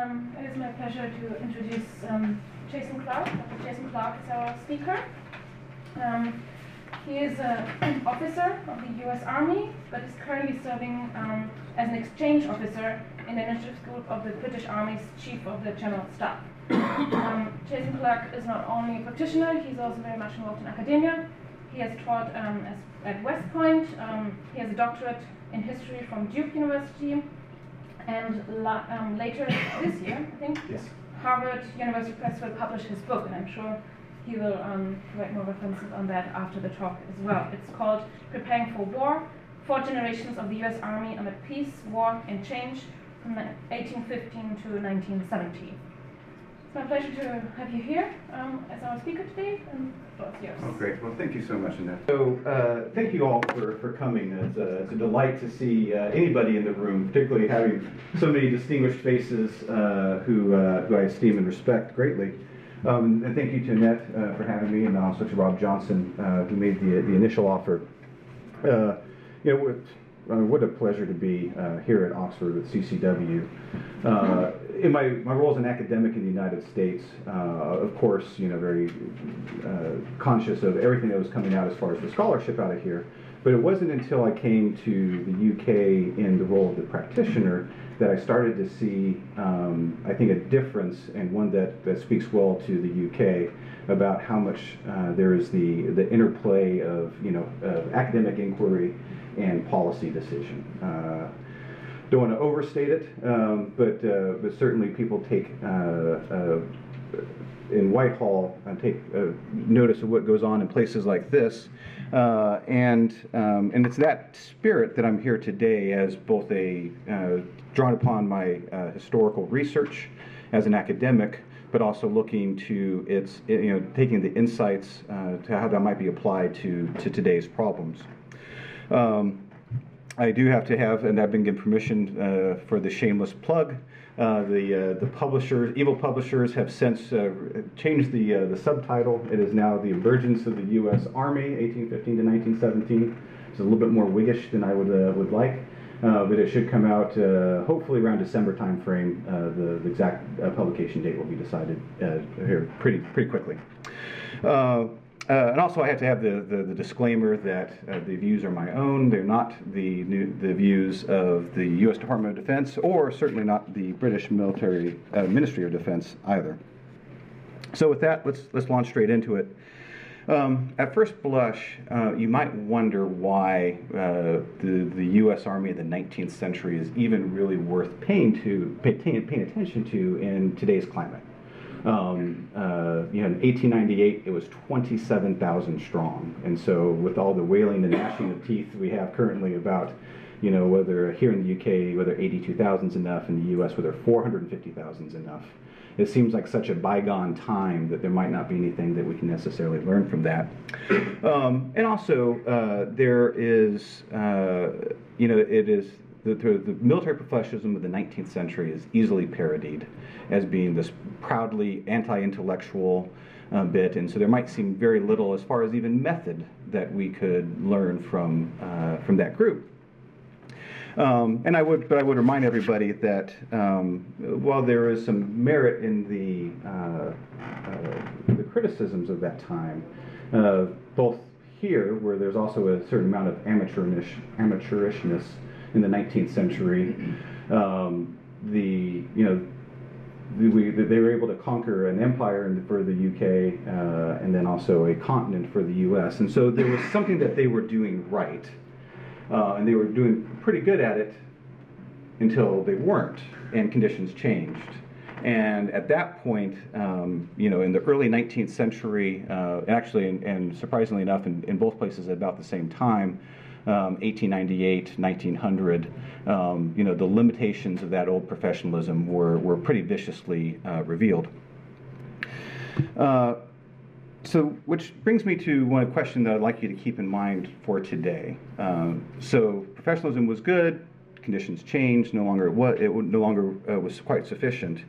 Um, it is my pleasure to introduce um, Jason Clark. Jason Clark is our speaker. Um, he is an officer of the U.S. Army, but is currently serving um, as an exchange officer in the initiative group of the British Army's Chief of the General Staff. Um, Jason Clark is not only a practitioner, he's also very much involved in academia. He has taught um, at West Point. He has a doctorate in history from Duke University. And la um, later this year, I think, yes. Harvard University Press will publish his book, and I'm sure he will um, provide more references on that after the talk as well. It's called Preparing for War Four Generations of the US Army Amid Peace, War, and Change from 1815 to 1970. It's my pleasure to have you here um, as our speaker today, and the floor is yours. Oh, great. Well, thank you so much, Annette. So, uh, thank you all for, for coming. It's a, it's a delight to see uh, anybody in the room, particularly having so many distinguished faces uh, who, uh, who I esteem and respect greatly. Um, and thank you to Annette uh, for having me, and also to Rob Johnson, uh, who made the, the initial offer. you know, uh, what a pleasure to be uh, here at Oxford with CCW. In my, my role as an academic in the United States, uh, of course, you know, very uh, conscious of everything that was coming out as far as the scholarship out of here. But it wasn't until I came to the UK in the role of the practitioner that I started to see, um, I think, a difference and one that, that speaks well to the UK about how much uh, there is the, the interplay of, you know, of academic inquiry and policy decision. Uh, don't want to overstate it, um, but uh, but certainly people take uh, uh, in Whitehall and take notice of what goes on in places like this, and um, and it's that spirit that I'm here today as both a drawn upon my historical research as an academic, but also looking to its, you know, taking the insights uh, to how that might be applied to, to today's problems. Um, I do have to have, and I've been given permission uh, for the shameless plug. Uh, the uh, the publishers, evil publishers, have since uh, changed the uh, the subtitle. It is now the Emergence of the U.S. Army, 1815 to 1917. It's a little bit more Whiggish than I would would like, but it should come out hopefully around December timeframe. the, the exact publication date will be decided here pretty pretty quickly. Uh, and also, I have to have the, the, the disclaimer that uh, the views are my own. They're not the, new, the views of the U.S. Department of Defense, or certainly not the British Military uh, Ministry of Defense either. So, with that, let's let's launch straight into it. Um, at first blush, uh, you might wonder why uh, the the U.S. Army of the 19th century is even really worth paying to pay, paying attention to in today's climate. Um, uh, you know, in 1898, it was 27,000 strong. And so, with all the wailing and gnashing of teeth we have currently about, you know, whether here in the UK, whether 82,000 is enough, in the US, whether 450,000 is enough, it seems like such a bygone time that there might not be anything that we can necessarily learn from that. Um, and also, uh, there is, uh, you know, it is the, the, military professionalism of the 19th century is easily parodied as being this proudly anti-intellectual uh, bit, and so there might seem very little as far as even method that we could learn from uh, from that group. Um, and I would, but I would remind everybody that um, while there is some merit in the uh, uh the criticisms of that time, uh, both here, where there's also a certain amount of amateurish amateurishness in the 19th century. Um, the you know we, they were able to conquer an empire in, for the UK uh, and then also a continent for the US. And so there was something that they were doing right. Uh, and they were doing pretty good at it until they weren't, and conditions changed. And at that point, um, you know, in the early 19th century, uh, actually, and, and, surprisingly enough, in, in both places at about the same time, um, 1898, 1900, um, you know, the limitations of that old professionalism were, were pretty viciously uh, revealed. Uh, so, which brings me to one question that I'd like you to keep in mind for today. Um, so, professionalism was good, conditions changed, no longer it, it no longer uh, was quite sufficient.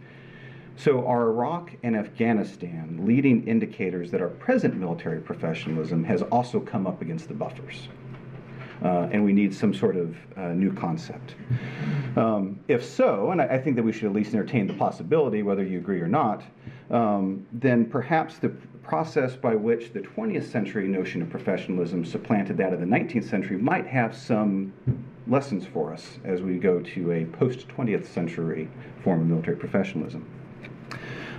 So, are Iraq and Afghanistan leading indicators that our present military professionalism has also come up against the buffers? Uh, and we need some sort of uh, new concept. Um, if so, and I, I, think that we should at least entertain the possibility, whether you agree or not, um, then perhaps the process by which the 20th century notion of professionalism supplanted that of the 19th century might have some lessons for us as we go to a post 20th century form of military professionalism.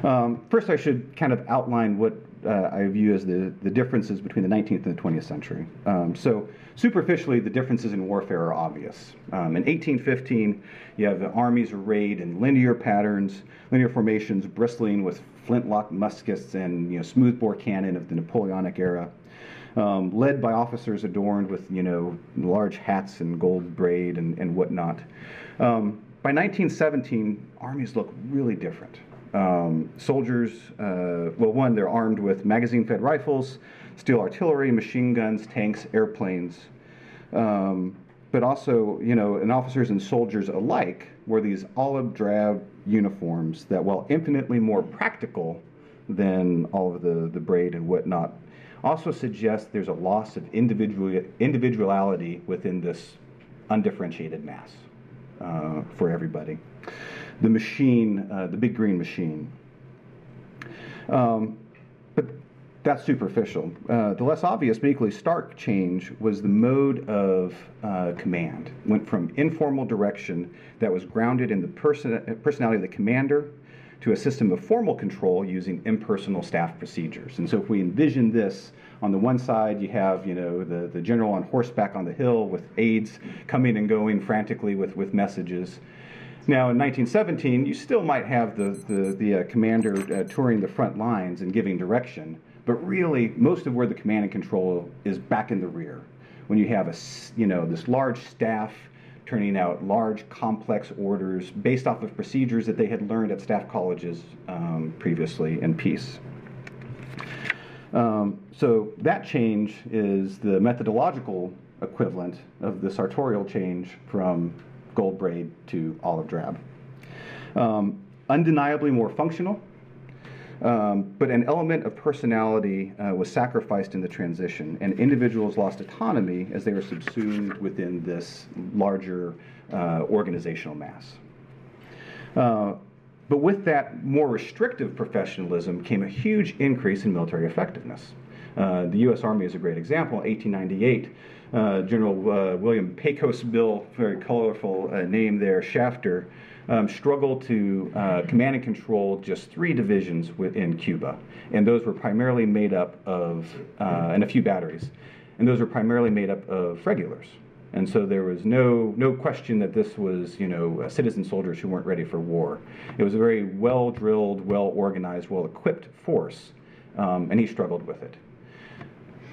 Um, first, I should kind of outline what uh, I view as the, the differences between the 19th and the 20th century. Um, so, superficially, the differences in warfare are obvious. Um, in 1815, you have the armies arrayed in linear patterns, linear formations bristling with flintlock muskets and you know, smoothbore cannon of the Napoleonic era. Um, led by officers adorned with you know large hats and gold braid and, and whatnot. Um, by 1917, armies look really different. Um, soldiers, uh, well, one, they're armed with magazine fed rifles, steel artillery, machine guns, tanks, airplanes. Um, but also, you know, and officers and soldiers alike wore these olive drab uniforms that, while infinitely more practical than all of the, the braid and whatnot, also suggest there's a loss of individual, individuality within this undifferentiated mass uh, for everybody the machine, uh, the big green machine. Um, but that's superficial. Uh, the less obvious, but equally stark change was the mode of uh, command. Went from informal direction that was grounded in the person- personality of the commander to a system of formal control using impersonal staff procedures. And so if we envision this, on the one side you have, you know, the, the general on horseback on the hill with aides coming and going frantically with, with messages. Now, in 1917, you still might have the, the, the uh, commander uh, touring the front lines and giving direction, but really, most of where the command and control is back in the rear. When you have a, you know, this large staff turning out large, complex orders based off of procedures that they had learned at staff colleges um, previously in peace. Um, so that change is the methodological equivalent of the sartorial change from gold braid to olive drab. Um, undeniably more functional, um, but an element of personality uh, was sacrificed in the transition, and individuals lost autonomy as they were subsumed within this larger uh, organizational mass. Uh, but with that more restrictive professionalism came a huge increase in military effectiveness. Uh, the U.S. Army is a great example. 1898, uh, General uh, William Pecos Bill, very colorful uh, name there, Shafter, um, struggled to uh, command and control just three divisions within Cuba. And those were primarily made up of, and a few batteries. And those were primarily made up of regulars. And so there was no, no question that this was, you know, citizen soldiers who weren't ready for war. It was a very well drilled, well organized, well equipped force, um, and he struggled with it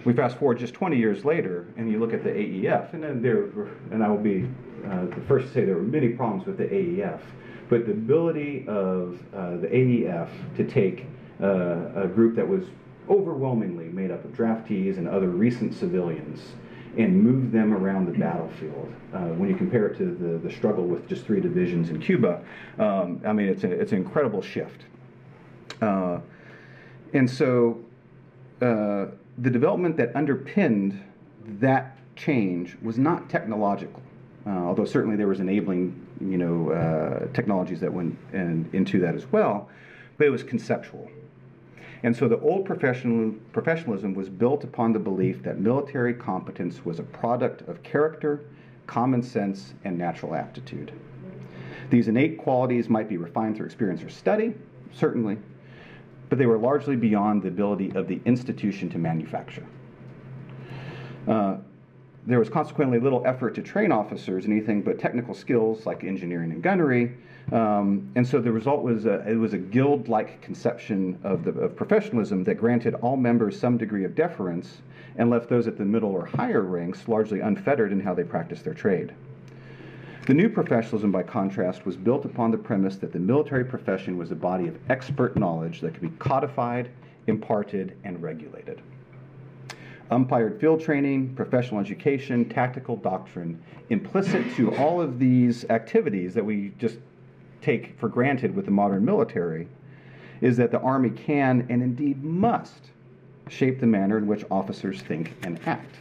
we fast forward just 20 years later, and you look at the AEF, and then there, and I will be uh, the first to say there were many problems with the AEF, but the ability of uh, the AEF to take uh, a group that was overwhelmingly made up of draftees and other recent civilians and move them around the battlefield. Uh, when you compare it to the, the struggle with just three divisions in Cuba, um, I mean, it's, a, it's an incredible shift. Uh, and so, uh, the development that underpinned that change was not technological, uh, although certainly there was enabling, you know, uh, technologies that went in, into that as well, but it was conceptual. And so the old professional, professionalism was built upon the belief that military competence was a product of character, common sense, and natural aptitude. These innate qualities might be refined through experience or study, certainly, but they were largely beyond the ability of the institution to manufacture. Uh, there was consequently little effort to train officers in anything but technical skills like engineering and gunnery, um, and so the result was a, it was a guild-like conception of, the, of professionalism that granted all members some degree of deference and left those at the middle or higher ranks largely unfettered in how they practiced their trade. The new professionalism, by contrast, was built upon the premise that the military profession was a body of expert knowledge that could be codified, imparted, and regulated. Umpired field training, professional education, tactical doctrine, implicit to all of these activities that we just take for granted with the modern military, is that the Army can and indeed must shape the manner in which officers think and act.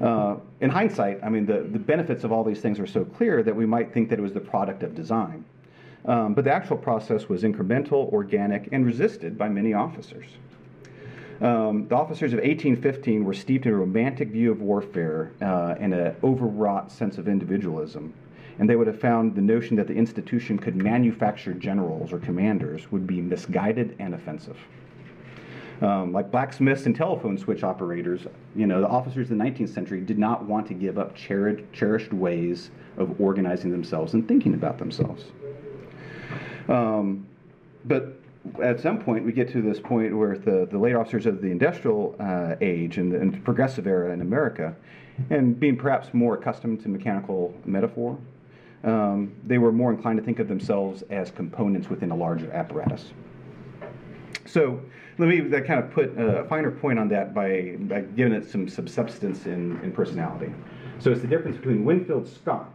Uh, in hindsight, I mean, the, the benefits of all these things are so clear that we might think that it was the product of design. Um, but the actual process was incremental, organic, and resisted by many officers. Um, the officers of 1815 were steeped in a romantic view of warfare uh, and an overwrought sense of individualism. And they would have found the notion that the institution could manufacture generals or commanders would be misguided and offensive. Um, like blacksmiths and telephone switch operators, you know, the officers of the 19th century did not want to give up cherished, ways of organizing themselves and thinking about themselves. Um, but at some point, we get to this point where the, the late officers of the industrial uh, age and the, and the progressive era in America, and being perhaps more accustomed to mechanical metaphor, um, they were more inclined to think of themselves as components within a larger apparatus. So let me that kind of put a finer point on that by, by giving it some, some substance in, in personality. So it's the difference between Winfield Scott,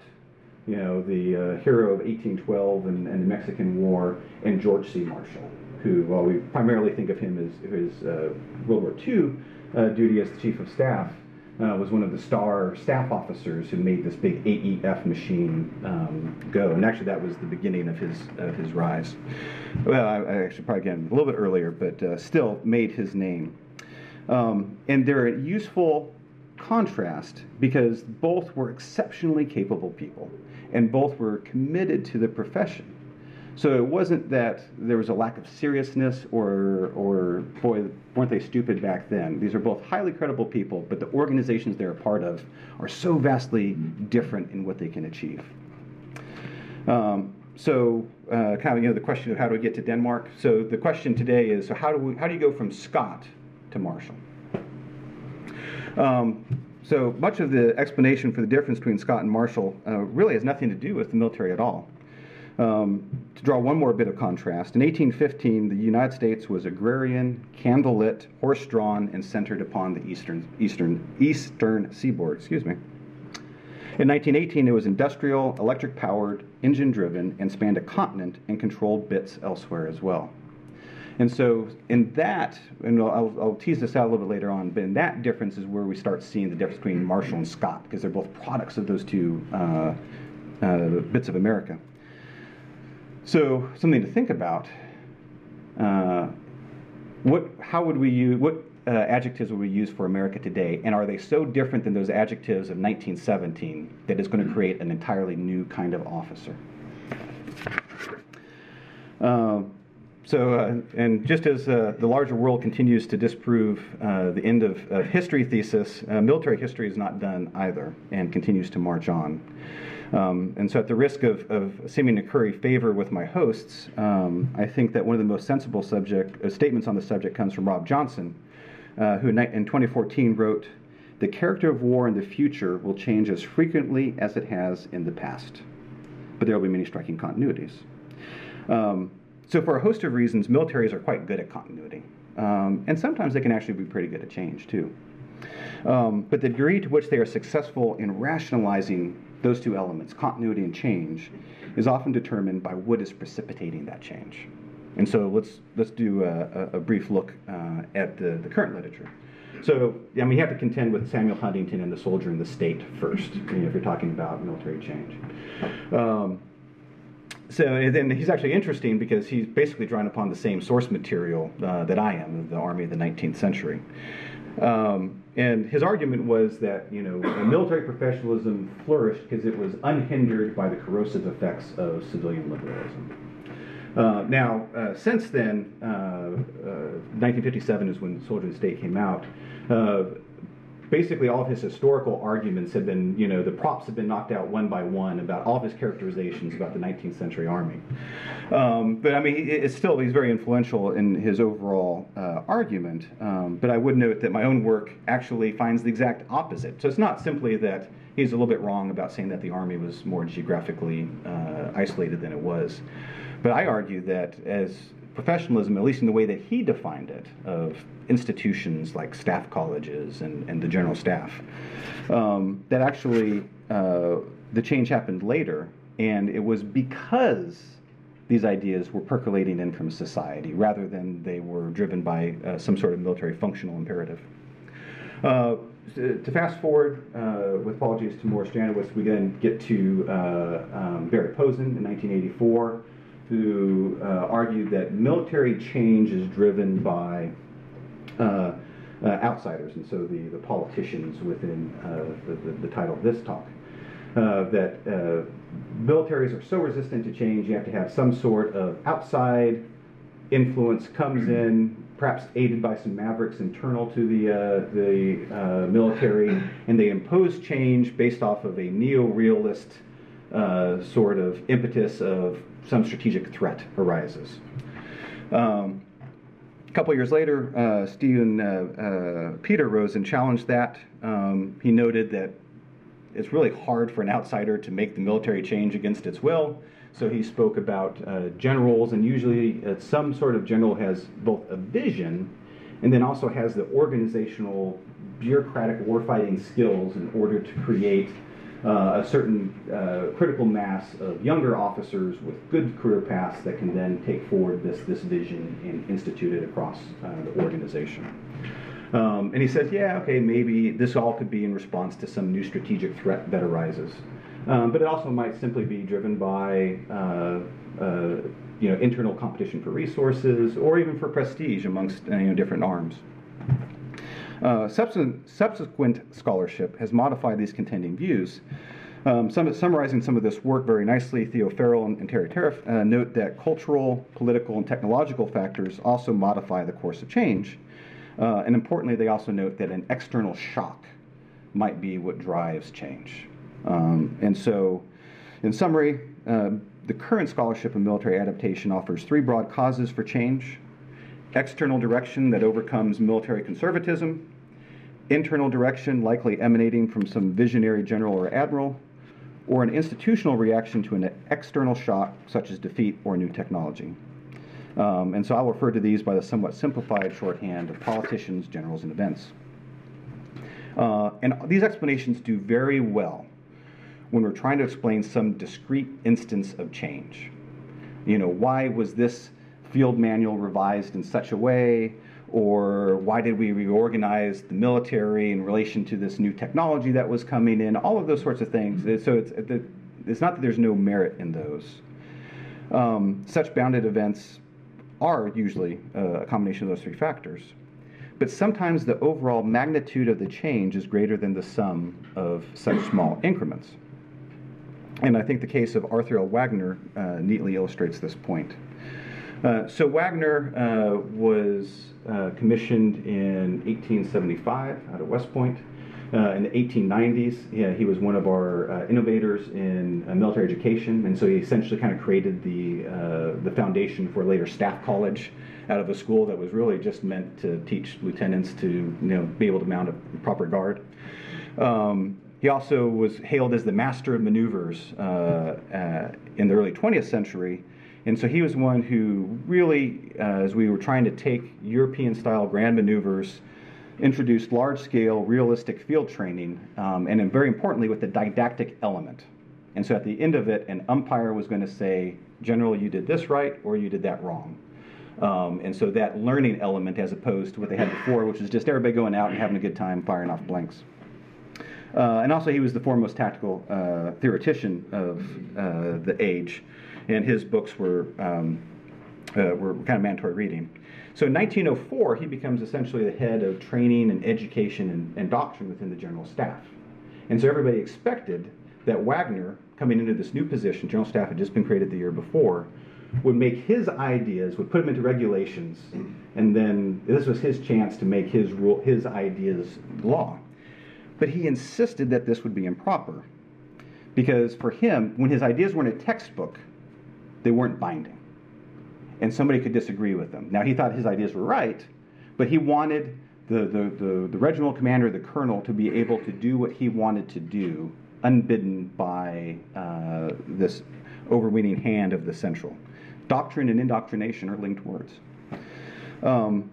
you know, the uh, hero of 1812 and, and, the Mexican War, and George C. Marshall, who, well, we primarily think of him as his uh, World War II uh, duty as the chief of staff, uh, was one of the star staff officers who made this big AEF machine um, go. And actually, that was the beginning of his of his rise. Well, I, I actually probably again a little bit earlier, but uh, still made his name. Um, and they're a useful contrast because both were exceptionally capable people and both were committed to the profession. So it wasn't that there was a lack of seriousness or, or boy, weren't they stupid back then. These are both highly credible people, but the organizations they're a part of are so vastly different in what they can achieve. Um, so, uh, kind of, you know, the question of how do we get to Denmark? So the question today is, so how do we, how do you go from Scott to Marshall? Um, so much of the explanation for the difference between Scott and Marshall uh, really has nothing to do with the military at all. Um, to draw one more bit of contrast, in 1815, the United States was agrarian, candlelit, horse-drawn, and centered upon the eastern, eastern, eastern seaboard. Excuse me. In 1918, it was industrial, electric-powered, engine-driven, and spanned a continent and controlled bits elsewhere as well. And so, in that, and I'll, I'll, tease this out a little bit later on, but in that difference is where we start seeing the difference between Marshall and Scott, because they're both products of those two uh, uh, bits of America. So something to think about. Uh, what, how would we use, what uh, adjectives would we use for America today? And are they so different than those adjectives of 1917 that it's going to create an entirely new kind of officer? Uh, so, uh, and just as uh, the larger world continues to disprove uh, the end of, of history thesis, uh, military history is not done either and continues to march on. Um, and so, at the risk of, of, seeming to curry favor with my hosts, um, I think that one of the most sensible subject uh, statements on the subject comes from Rob Johnson, uh, who in, in 2014 wrote, "The character of war in the future will change as frequently as it has in the past, but there will be many striking continuities." Um, so, for a host of reasons, militaries are quite good at continuity, um, and sometimes they can actually be pretty good at change too. Um, but the degree to which they are successful in rationalizing those two elements, continuity and change, is often determined by what is precipitating that change. And so let's, let's do a, a brief look uh, at the, the current literature. So, I mean, you have to contend with Samuel Huntington and the soldier and the state first, you know, if you're talking about military change. Um, so, and then he's actually interesting because he's basically drawing upon the same source material uh, that I am, the army of the 19th century. Um, and his argument was that you know military professionalism flourished because it was unhindered by the corrosive effects of civilian liberalism. Uh, now, uh, since then, 1957 uh, uh, is when Soldier of State came out. Basically all of his historical arguments have been, you know, the props have been knocked out one by one about all of his characterizations about the 19th century army. Um, but I mean, it's still, he's very influential in his overall uh, argument. Um, but I would note that my own work actually finds the exact opposite. So it's not simply that he's a little bit wrong about saying that the army was more geographically uh, isolated than it was. But I argue that as professionalism, at least in the way that he defined it, of institutions like staff colleges and, and the general staff, um, that actually uh, the change happened later, and it was because these ideas were percolating in from society rather than they were driven by uh, some sort of military functional imperative. Uh, to, fast forward, uh, with apologies to Morris Janowitz, we then get to uh, um, Barry Posen in 1984, who uh, argued that military change is driven by uh, uh, outsiders, and so the, the politicians within uh, the, the, the, title of this talk. that militaries are so resistant to change, you have to have some sort of outside influence comes in, perhaps aided by some mavericks internal to the, uh, the uh, military, and they impose change based off of a neo-realist uh, sort of impetus of some strategic threat arises. Um, a couple years later, uh, Stephen uh, uh, Peter Rosen challenged that. Um, he noted that it's really hard for an outsider to make the military change against its will. So he spoke about uh, generals, and usually some sort of general has both a vision and then also has the organizational, bureaucratic warfighting skills in order to create uh, a certain uh, critical mass of younger officers with good career paths that can then take forward this, this vision and institute it across uh, the organization. Um, and he says, yeah, okay, maybe this all could be in response to some new strategic threat that arises. Um, but it also might simply be driven by uh, uh, you know, internal competition for resources or even for prestige amongst uh, you know, different arms. Uh, subsequent, scholarship has modified these contending views. Um, some, summarizing some of this work very nicely, Theo Farrell and, and Terry Terriff uh, note that cultural, political, and technological factors also modify the course of change. Uh, and importantly, they also note that an external shock might be what drives change. Um, and so, in summary, uh, the current scholarship in military adaptation offers three broad causes for change external direction that overcomes military conservatism, internal direction likely emanating from some visionary general or admiral, or an institutional reaction to an external shock such as defeat or new technology. Um, and so I'll refer to these by the somewhat simplified shorthand of politicians, generals, and events. Uh, and these explanations do very well when we're trying to explain some discrete instance of change. You know, why was this field manual revised in such a way? Or why did we reorganize the military in relation to this new technology that was coming in? All of those sorts of things. So it's, it's not that there's no merit in those. Um, such bounded events are usually uh, a combination of those three factors. But sometimes the overall magnitude of the change is greater than the sum of such small increments. And I think the case of Arthur L. Wagner uh, neatly illustrates this point. Uh, so Wagner uh, was uh, commissioned in 1875 out of West Point. Uh, in the 1890s, yeah, he was one of our uh, innovators in military education, and so he essentially kind of created the the foundation for later staff college out of a school that was really just meant to teach lieutenants to you know be able to mount a proper guard. Um, he also was hailed as the master of maneuvers in the early 20th century. And so he was one who really, uh, as we were trying to take European style grand maneuvers, introduced large scale, realistic field training, um, and then very importantly, with the didactic element. And so at the end of it, an umpire was going to say, General, you did this right or you did that wrong. Um, and so that learning element, as opposed to what they had before, which was just everybody going out and having a good time firing off blanks. Uh, and also, he was the foremost tactical uh, theoretician of uh, the age, and his books were, um, uh, were kind of mandatory reading. So in 1904, he becomes essentially the head of training and education and, and doctrine within the general staff. And so everybody expected that Wagner, coming into this new position, general staff had just been created the year before, would make his ideas, would put them into regulations, and then this was his chance to make his rule, his ideas law. But he insisted that this would be improper. Because for him, when his ideas were in a textbook, they weren't binding. And somebody could disagree with them. Now, he thought his ideas were right, but he wanted the, the, the, the regimental commander, the colonel, to be able to do what he wanted to do, unbidden by uh, this overweening hand of the central. Doctrine and indoctrination are linked words. Um,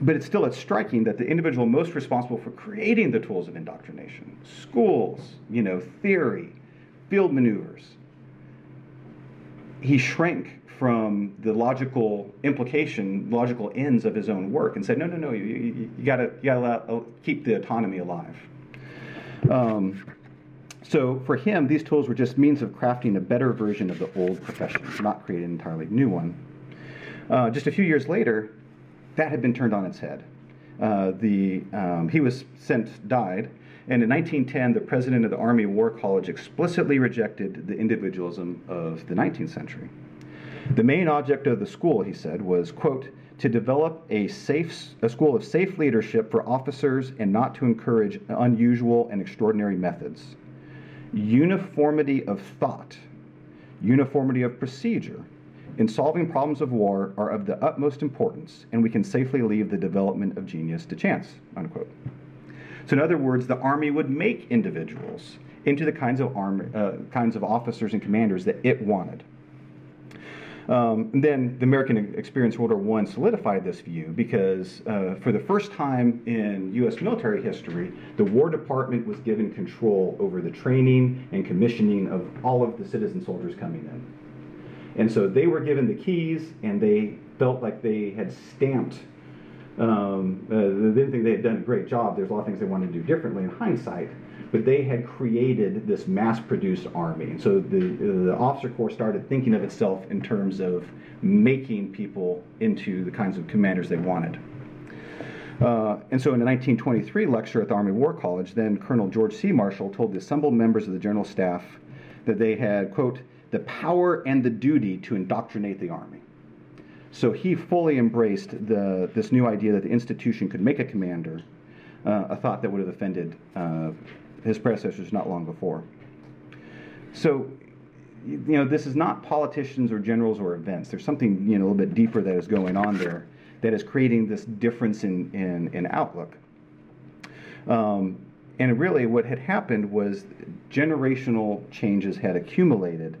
but it's still it's striking that the individual most responsible for creating the tools of indoctrination schools you know theory field maneuvers he shrank from the logical implication, logical ends of his own work, and said, "No, no, no, you, you, you gotta, you gotta allow, keep the autonomy alive." Um, so for him, these tools were just means of crafting a better version of the old profession, not create an entirely new one. Uh, just a few years later, that had been turned on its head. Uh, the, um, he was sent, died, and in 1910, the president of the Army War College explicitly rejected the individualism of the 19th century. The main object of the school, he said, was, quote, to develop a safe a school of safe leadership for officers and not to encourage unusual and extraordinary methods. Uniformity of thought, uniformity of procedure in solving problems of war are of the utmost importance, and we can safely leave the development of genius to chance. Unquote. So, in other words, the Army would make individuals into the kinds of, arm, uh, kinds of officers and commanders that it wanted. Um, and then the American experience World War I solidified this view because uh, for the first time in U.S. military history, the War Department was given control over the training and commissioning of all of the citizen soldiers coming in. And so they were given the keys and they felt like they had stamped um, uh, they didn't think they had done a great job. There's a lot of things they wanted to do differently in hindsight, but they had created this mass-produced army, and so the the officer corps started thinking of itself in terms of making people into the kinds of commanders they wanted. Uh, and so in a 1923 lecture at the Army War College, then Colonel George C. Marshall told the assembled members of the general staff that they had, quote, the power and the duty to indoctrinate the Army. So he fully embraced the, this new idea that the institution could make a commander, uh, a thought that would have offended uh, his predecessors not long before. So, you know, this is not politicians or generals or events. There's something, you know, a little bit deeper that is going on there that is creating this difference in, in, in outlook. Um, and really, what had happened was generational changes had accumulated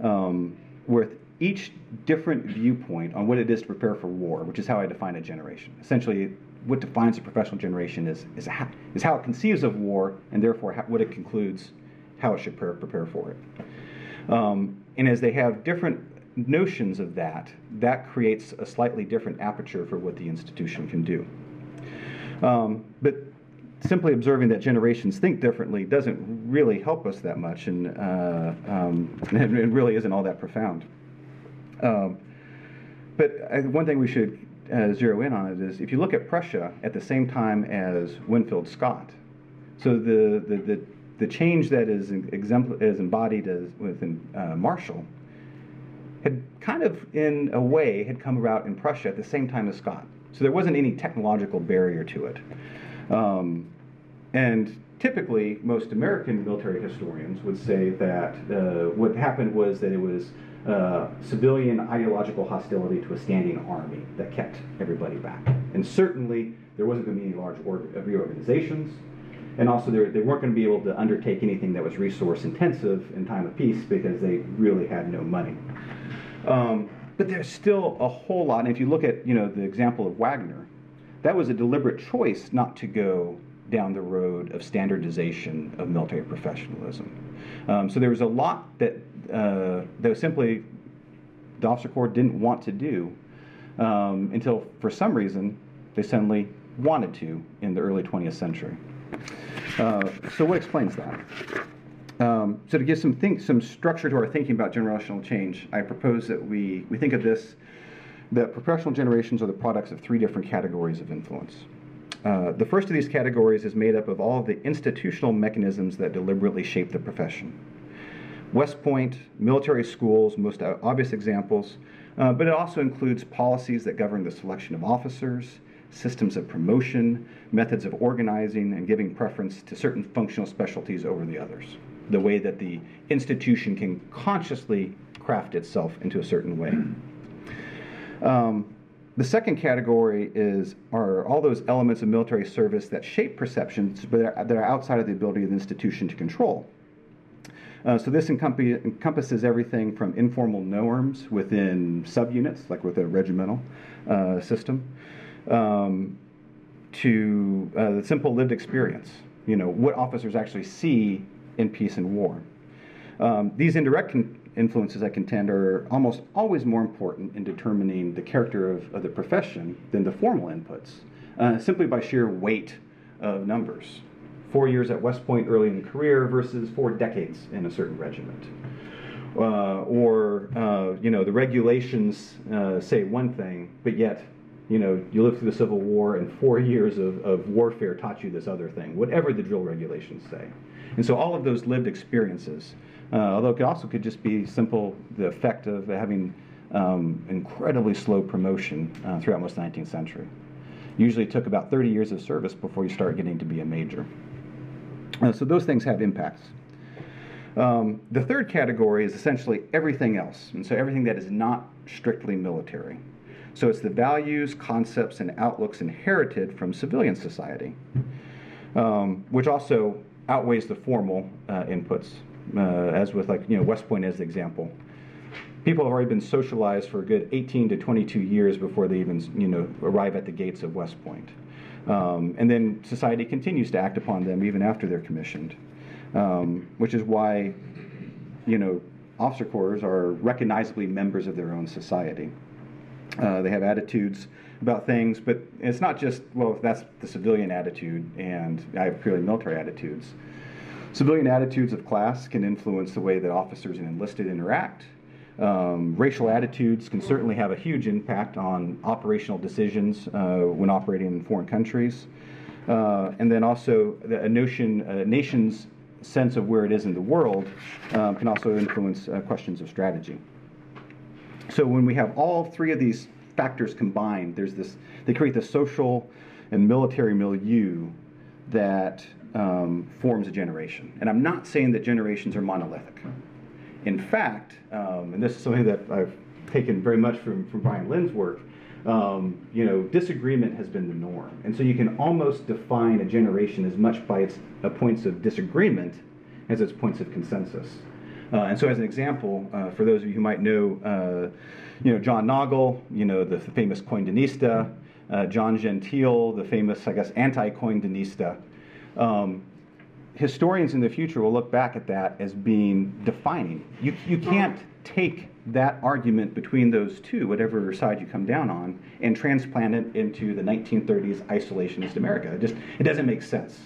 um, with each different viewpoint on what it is to prepare for war, which is how I define a generation. Essentially, what defines a professional generation is, is, how, is how it conceives of war and therefore how, what it concludes how it should prepare, prepare for it. Um, and as they have different notions of that, that creates a slightly different aperture for what the institution can do. Um, but simply observing that generations think differently doesn't really help us that much, and, uh, um, and it really isn't all that profound. Um, but uh, one thing we should uh, zero in on it is if you look at Prussia at the same time as Winfield Scott, so the, the, the, the change that is, exempl- is embodied as within uh, Marshall had kind of, in a way, had come about in Prussia at the same time as Scott. So there wasn't any technological barrier to it. Um, and typically, most American military historians would say that uh, what happened was that it was civilian ideological hostility to a standing army that kept everybody back. And certainly, there wasn't going to be any large uh, reorganizations, and also they weren't going to be able to undertake anything that was resource intensive in time of peace because they really had no money. Um, but there's still a whole lot. And if you look at you know the example of Wagner, that was a deliberate choice not to go down the road of standardization of military professionalism. Um, so there was a lot that uh, that was simply the officer corps didn't want to do um, until, for some reason, they suddenly wanted to in the early 20th century. Uh, so what explains that? Um, so to give some think, some structure to our thinking about generational change, I propose that we, we think of this that professional generations are the products of three different categories of influence. Uh, the first of these categories is made up of all of the institutional mechanisms that deliberately shape the profession. West Point, military schools, most obvious examples, uh, but it also includes policies that govern the selection of officers, systems of promotion, methods of organizing, and giving preference to certain functional specialties over the others. The way that the institution can consciously craft itself into a certain way. Um, the second category is are all those elements of military service that shape perceptions, but that are outside of the ability of the institution to control. Uh, so this encompasses everything from informal norms within subunits, like with a regimental uh, system, um, to uh, the simple lived experience. You know what officers actually see in peace and war. Um, these indirect con- influences, I contend, are almost always more important in determining the character of, of the profession than the formal inputs, uh, simply by sheer weight of numbers. Four years at West Point early in the career versus four decades in a certain regiment. Uh, or, uh, you know, the regulations uh, say one thing, but yet, you know, you lived through the Civil War and four years of, of warfare taught you this other thing, whatever the drill regulations say. And so all of those lived experiences uh, although it also could just be simple the effect of having um, incredibly slow promotion uh, throughout most of the 19th century. Usually it took about 30 years of service before you start getting to be a major. Uh, so those things have impacts. Um, the third category is essentially everything else, and so everything that is not strictly military. So it's the values, concepts, and outlooks inherited from civilian society, um, which also outweighs the formal uh, inputs uh, as with like you know West Point as the example. People have already been socialized for a good 18 to 22 years before they even you know arrive at the gates of West Point. Um, and then society continues to act upon them even after they're commissioned, um, which is why, you know, officer corps are recognizably members of their own society. Uh, they have attitudes about things, but it's not just, well, that's the civilian attitude, and I have purely military attitudes. Civilian attitudes of class can influence the way that officers and enlisted interact. Um, racial attitudes can certainly have a huge impact on operational decisions uh, when operating in foreign countries. Uh, and then also a notion, a nation's sense of where it is in the world um, can also influence uh, questions of strategy. So when we have all three of these factors combined, there's this, they create the social and military milieu that um, forms a generation. And I'm not saying that generations are monolithic. In fact, um, and this is something that I've taken very much from, from Brian Linn's work, um, you know, disagreement has been the norm. And so you can almost define a generation as much by its uh, points of disagreement as its points of consensus. Uh, and so, as an example, uh, for those of you who might know, uh, you know, John Nagl, you know, the, the famous COINdinista, uh, Gian Gentile, the famous, I guess, anti-COINdinista, um, historians in the future will look back at that as being defining. You, you can't take that argument between those two, whatever side you come down on, and transplant it into the 1930s isolationist America. It just it doesn't make sense.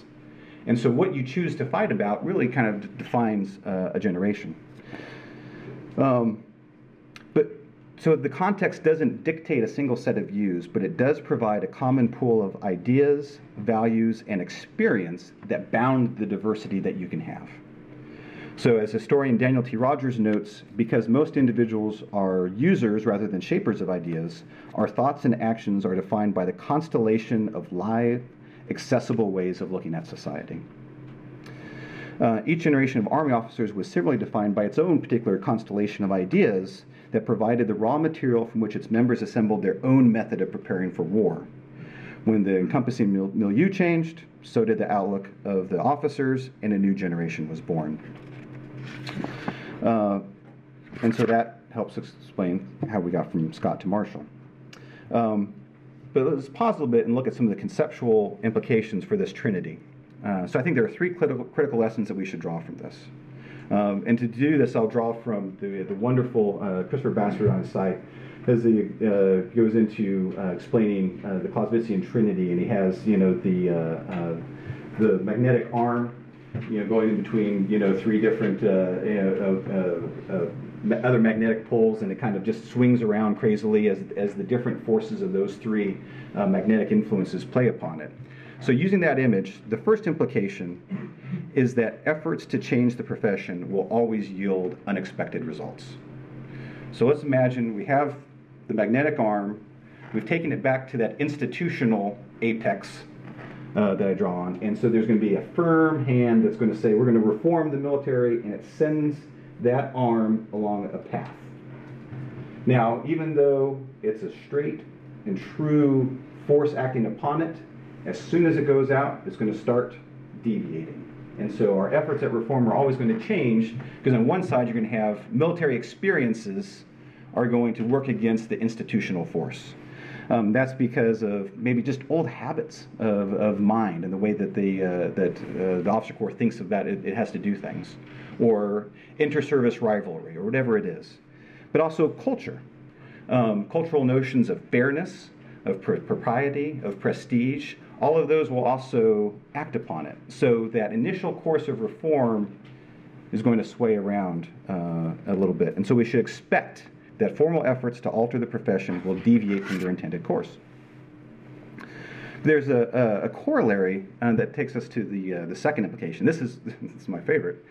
And so what you choose to fight about really kind of defines uh, a generation. Um, so the context doesn't dictate a single set of views, but it does provide a common pool of ideas, values, and experience that bound the diversity that you can have. So, as historian Daniel T. Rodgers notes, because most individuals are users rather than shapers of ideas, our thoughts and actions are defined by the constellation of live, accessible ways of looking at society. Uh, each generation of Army officers was similarly defined by its own particular constellation of ideas that provided the raw material from which its members assembled their own method of preparing for war. When the encompassing milieu changed, so did the outlook of the officers, and a new generation was born. Uh, and so that helps explain how we got from Scott to Marshall. Um, but let's pause a little bit and look at some of the conceptual implications for this trinity. Uh, so I think there are three critical, critical lessons that we should draw from this. Um, and to do this, I'll draw from the, the wonderful uh, Christopher Bassford on his site as he uh, goes into uh, explaining uh, the Clausewitzian Trinity, and he has you know the uh, uh, the magnetic arm, you know, going in between you know three different other magnetic poles, and it kind of just swings around crazily as as the different forces of those three magnetic influences play upon it. So using that image, the first implication is that efforts to change the profession will always yield unexpected results. So let's imagine we have the magnetic arm, we've taken it back to that institutional apex uh, that I draw on, and so there's going to be a firm hand that's going to say we're going to reform the military, and it sends that arm along a path. Now, even though it's a straight and true force acting upon it, as soon as it goes out, it's going to start deviating. And so our efforts at reform are always going to change because on one side you're going to have military experiences are going to work against the institutional force. Um, that's because of maybe just old habits of, of mind and the way that the, uh, that, uh, the officer corps thinks about it, it has to do things, or inter-service rivalry, or whatever it is. But also culture, um, cultural notions of fairness, of pr- propriety, of prestige. All of those will also act upon it. So that initial course of reform is going to sway around uh, a little bit. And so we should expect that formal efforts to alter the profession will deviate from their intended course. There's a, a, a corollary uh, that takes us to the, uh, the second implication. This is, this is my favorite.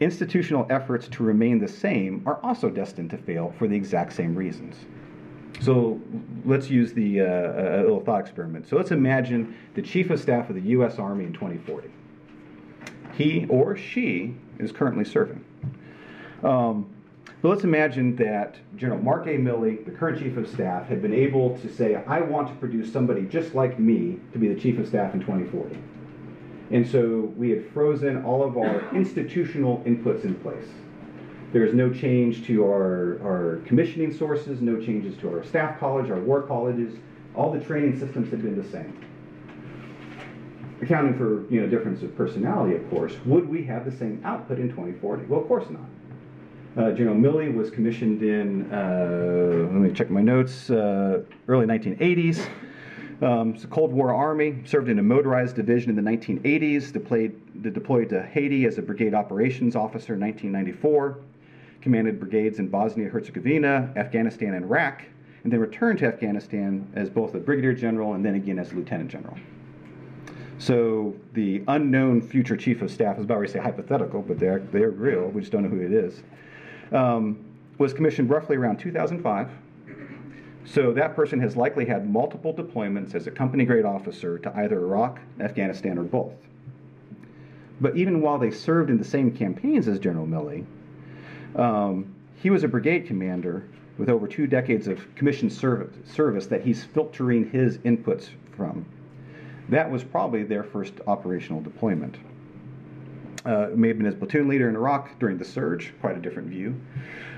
Institutional efforts to remain the same are also destined to fail for the exact same reasons. So let's use the uh, a little thought experiment. So let's imagine the chief of staff of the U.S. Army in 2040. He or she is currently serving. Um, but let's imagine that General Mark A. Milley, the current chief of staff, had been able to say, I want to produce somebody just like me to be the chief of staff in 2040. And so we had frozen all of our institutional inputs in place. There is no change to our, our commissioning sources, no changes to our staff college, our war colleges. All the training systems have been the same. Accounting for you know difference of personality, of course, would we have the same output in 2040? Well, of course not. Uh, General Milley was commissioned in, uh, let me check my notes, uh, early 1980s. Um, it's a Cold War Army, served in a motorized division in the 1980s, deployed, deployed to Haiti as a brigade operations officer in 1994, commanded brigades in Bosnia Herzegovina, Afghanistan, and Iraq, and then returned to Afghanistan as both a brigadier general and then again as a lieutenant general. So the unknown future chief of staff, I was about to say hypothetical, but they're, they're real, we just don't know who it is, um, was commissioned roughly around 2005. So that person has likely had multiple deployments as a company grade officer to either Iraq, Afghanistan, or both. But even while they served in the same campaigns as General Milley, um, he was a brigade commander with over two decades of commissioned service, service that he's filtering his inputs from. That was probably their first operational deployment. Uh, may have been as platoon leader in Iraq during the surge, quite a different view.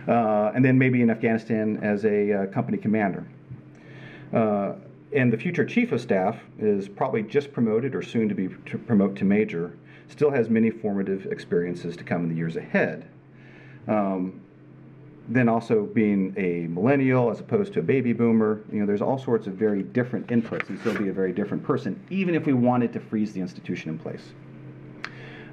Uh, and then maybe in Afghanistan as a uh, company commander. Uh, and the future chief of staff is probably just promoted or soon to be to promote to major, still has many formative experiences to come in the years ahead. Um, then also being a millennial as opposed to a baby boomer, you know, there's all sorts of very different inputs and still be a very different person, even if we wanted to freeze the institution in place.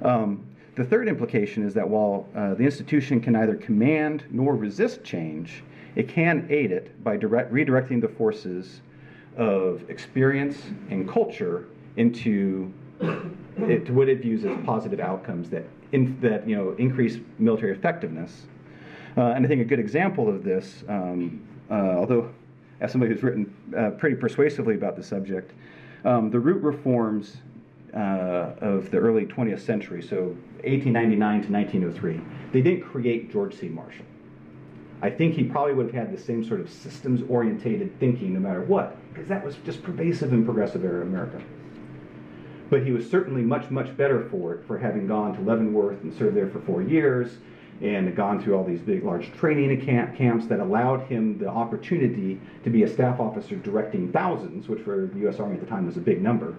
Um, the third implication is that while uh, the institution can neither command nor resist change, it can aid it by direct, redirecting the forces of experience and culture into it, what it views as positive outcomes that, in, that you know, increase military effectiveness. Uh, and I think a good example of this, um, uh, although as somebody who's written uh, pretty persuasively about the subject, um, the Root reforms uh, of the early 20th century, so 1899 to 1903, they didn't create George C. Marshall. I think he probably would have had the same sort of systems orientated thinking no matter what, because that was just pervasive in progressive era America. But he was certainly much, much better for it for having gone to Leavenworth and served there for four years and gone through all these big, large training camp, camps that allowed him the opportunity to be a staff officer directing thousands, which for the U.S. Army at the time was a big number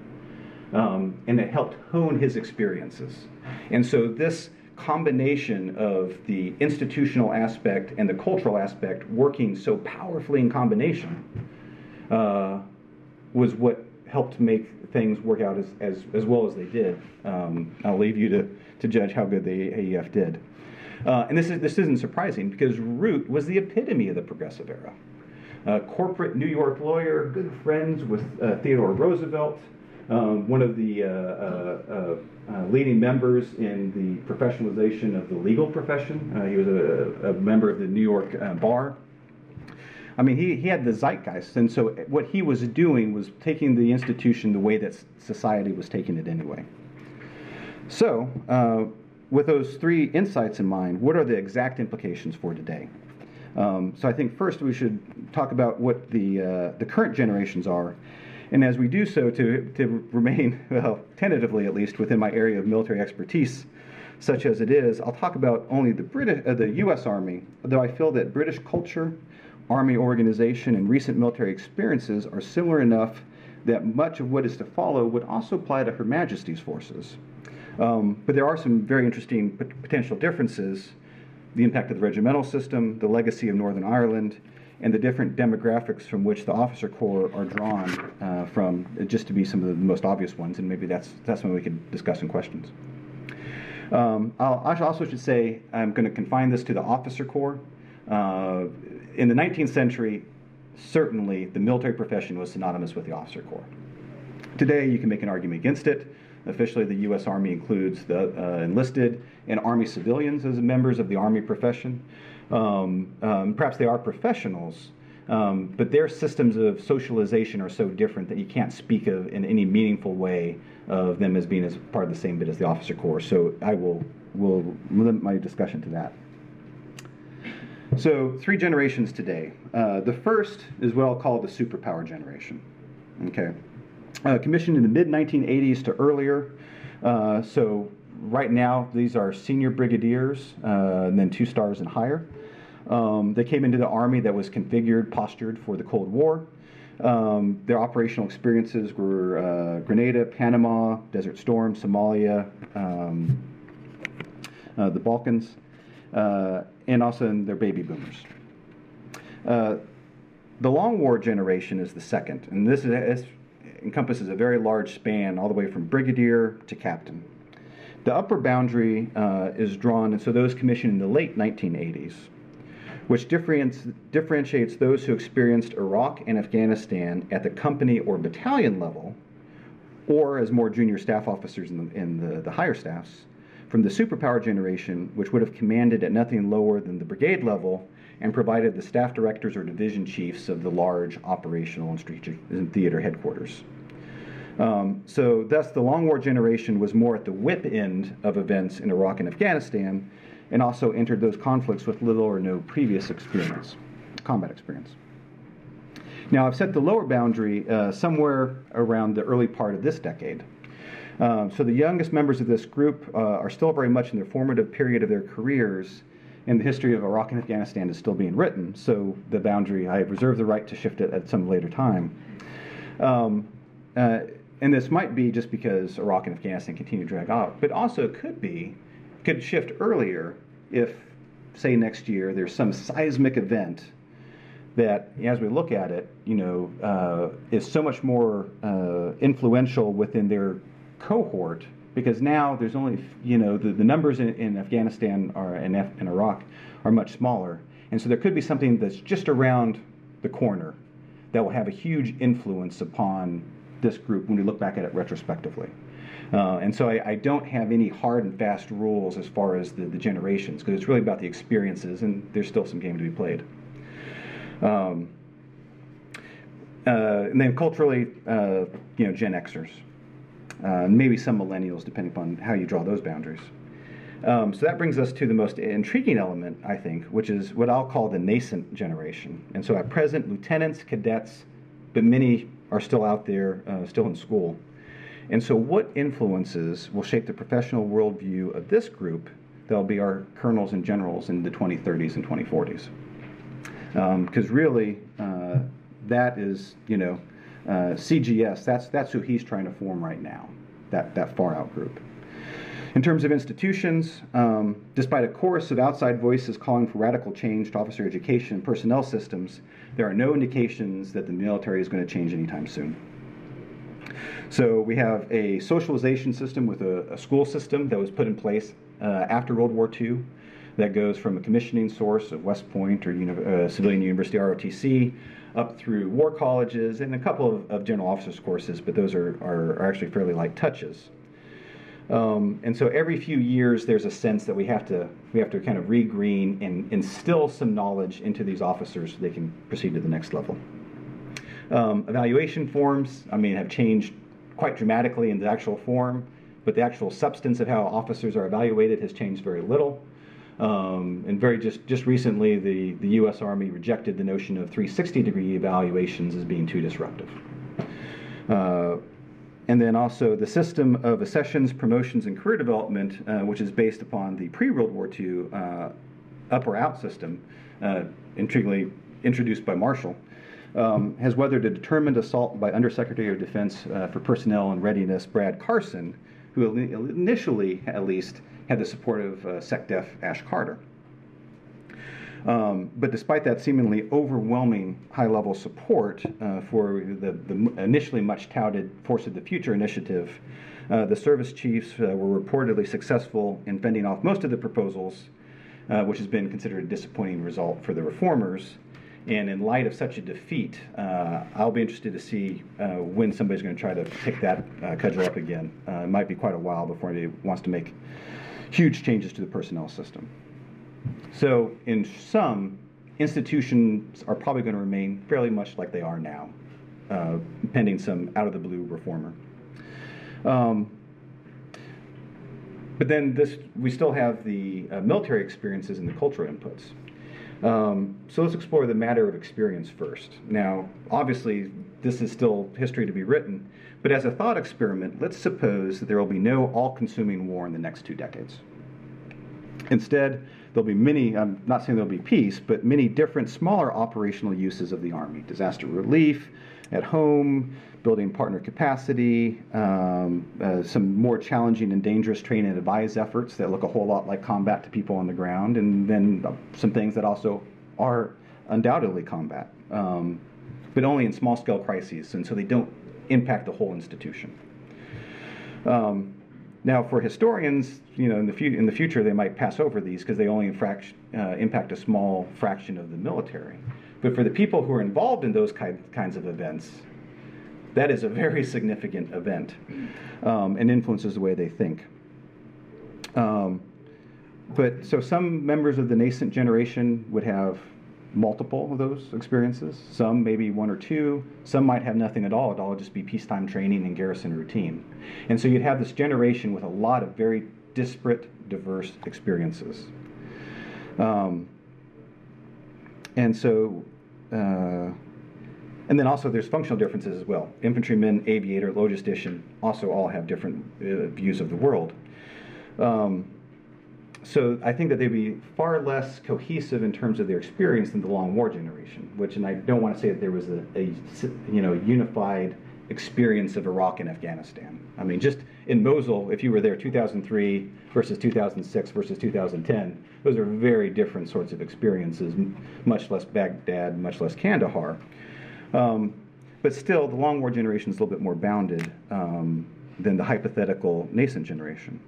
um, and it helped hone his experiences. And so this combination of the institutional aspect and the cultural aspect working so powerfully in combination uh, was what helped make things work out as, as, as well as they did. Um, I'll leave you to, to judge how good the AEF did. Uh, and this, is, this isn't surprising because Root was the epitome of the progressive era. Uh, corporate New York lawyer, good friends with uh, Theodore Roosevelt, um, one of the uh, uh, uh, leading members in the professionalization of the legal profession. he was a, a, member of the New York Bar. I mean, he, he had the zeitgeist, and so what he was doing was taking the institution the way that society was taking it anyway. So, uh, with those three insights in mind, what are the exact implications for today? Um, so, I think first we should talk about what the uh, the current generations are, and as we do so, to, to remain, well, tentatively at least, within my area of military expertise, such as it is, I'll talk about only the British, uh, the U.S. Army, though I feel that British culture Army organization, and recent military experiences are similar enough that much of what is to follow would also apply to Her Majesty's forces. Um, but there are some very interesting potential differences the impact of the regimental system, the legacy of Northern Ireland, and the different demographics from which the officer corps are drawn uh, from, just to be some of the most obvious ones, and maybe that's, that's something we could discuss in questions. Um, i also should say I'm going to confine this to the officer corps. Uh, in the 19th century, certainly the military profession was synonymous with the officer corps. Today, you can make an argument against it. Officially, the U.S. Army includes the uh, enlisted and Army civilians as members of the Army profession. Um, um, perhaps they are professionals, um, but their systems of socialization are so different that you can't speak of in any meaningful way of them as being as part of the same bit as the officer corps. So I will will limit my discussion to that. So three generations today. Uh, the first is what I'll call the superpower generation. Okay, uh, commissioned in the mid 1980s to earlier. Uh, so right now, these are senior brigadiers, uh, and then two stars and higher. Um, they came into the Army that was configured, postured for the Cold War. Um, their operational experiences were uh, Grenada, Panama, Desert Storm, Somalia, um, uh, the Balkans, uh, and also in their baby boomers. Uh, the Long War generation is the second, and this is, encompasses a very large span all the way from brigadier to captain. The upper boundary uh, is drawn, and so those commissioned in the late 1980s, which differentiates those who experienced Iraq and Afghanistan at the company or battalion level, or as more junior staff officers in the, in the, the higher staffs, from the superpower generation, which would have commanded at nothing lower than the brigade level and provided the staff directors or division chiefs of the large operational and strategic and theater headquarters. Um, so, thus, the Long War generation was more at the whip end of events in Iraq and Afghanistan, and also entered those conflicts with little or no previous experience, combat experience. Now, I've set the lower boundary uh, somewhere around the early part of this decade. Um, so, the youngest members of this group uh, are still very much in their formative period of their careers, and the history of Iraq and Afghanistan is still being written. So, the boundary, I reserve the right to shift it at some later time. Um, uh, and this might be just because Iraq and Afghanistan continue to drag out, but also it could be, could shift earlier if, say, next year there's some seismic event that, as we look at it, you know, uh, is so much more uh, influential within their cohort because now there's only, you know, the, the numbers in, in Afghanistan in, F, in Iraq are much smaller, and so there could be something that's just around the corner that will have a huge influence upon this group when we look back at it retrospectively. Uh, and so I, I, don't have any hard and fast rules as far as the, the generations because it's really about the experiences and there's still some game to be played. Um, uh, and then culturally, uh, you know, Gen Xers, uh, maybe some millennials, depending upon how you draw those boundaries. Um, so that brings us to the most intriguing element, I think, which is what I'll call the nascent generation. And so at present, lieutenants, cadets, but many are still out there, uh, still in school. And so, what influences will shape the professional worldview of this group that'll be our colonels and generals in the 2030s and 2040s? Because um, really, uh, that is, you know, uh, CGS, that's, that's who he's trying to form right now, that, that far out group. In terms of institutions, um, despite a chorus of outside voices calling for radical change to officer education and personnel systems, there are no indications that the military is going to change anytime soon. So we have a socialization system with a, a school system that was put in place uh, after World War II that goes from a commissioning source of West Point or uni- uh, Civilian University ROTC up through war colleges and a couple of, of general officers courses, but those are, are, are actually fairly light touches. Um, and so every few years, there's a sense that we have to we have to kind of regreen and instill some knowledge into these officers so they can proceed to the next level. Um, evaluation forms, I mean, have changed quite dramatically in the actual form, but the actual substance of how officers are evaluated has changed very little. Um, and very just just recently, the the U.S. Army rejected the notion of 360 degree evaluations as being too disruptive. Uh, and then also the system of accessions, promotions, and career development, uh, which is based upon the pre World War II uh, up or out system, uh, intriguingly introduced by Marshall, um, has weathered a determined assault by Undersecretary of Defense uh, for Personnel and Readiness Brad Carson, who initially, at least, had the support of uh, SecDef Ash Carter. Um, but despite that seemingly overwhelming high level support uh, for the, the, initially much touted Force of the Future initiative, uh, the service chiefs uh, were reportedly successful in fending off most of the proposals, uh, which has been considered a disappointing result for the reformers. And in light of such a defeat, uh, I'll be interested to see uh, when somebody's going to try to pick that cudgel up again. it might be quite a while before anybody wants to make huge changes to the personnel system. So, in sum, institutions are probably going to remain fairly much like they are now, uh, pending some out of the blue reformer. Um, but then this, we still have the uh, military experiences and the cultural inputs. Um, so let's explore the matter of experience first. Now, obviously, this is still history to be written, but as a thought experiment, let's suppose that there will be no all consuming war in the next two decades. Instead, there'll be many, I'm not saying there'll be peace, but many different smaller operational uses of the Army disaster relief, at home, building partner capacity, um, uh, some more challenging and dangerous train and advise efforts that look a whole lot like combat to people on the ground, and then uh, some things that also are undoubtedly combat, um, but only in small scale crises, and so they don't impact the whole institution. Um, now, for historians, you know, in the, fu- in the future, they might pass over these because they only infract- uh, impact a small fraction of the military. But for the people who are involved in those ki- kinds of events, that is a very significant event um, and influences the way they think. Um, but so some members of the nascent generation would have multiple of those experiences. Some maybe one or two. Some might have nothing at all. It'd all just be peacetime training and garrison routine. And so you'd have this generation with a lot of very disparate, diverse experiences. Um, and so, uh, and then also there's functional differences as well. Infantrymen, aviator, logistician also all have different uh, views of the world. Um, so I think that they'd be far less cohesive in terms of their experience than the long war generation, which, and I don't want to say that there was a, a you know unified experience of Iraq and Afghanistan. I mean, just in Mosul, if you were there 2003 versus 2006 versus 2010, those are very different sorts of experiences, much less Baghdad, much less Kandahar. Um, but still, the long war generation is a little bit more bounded um, than the hypothetical nascent generation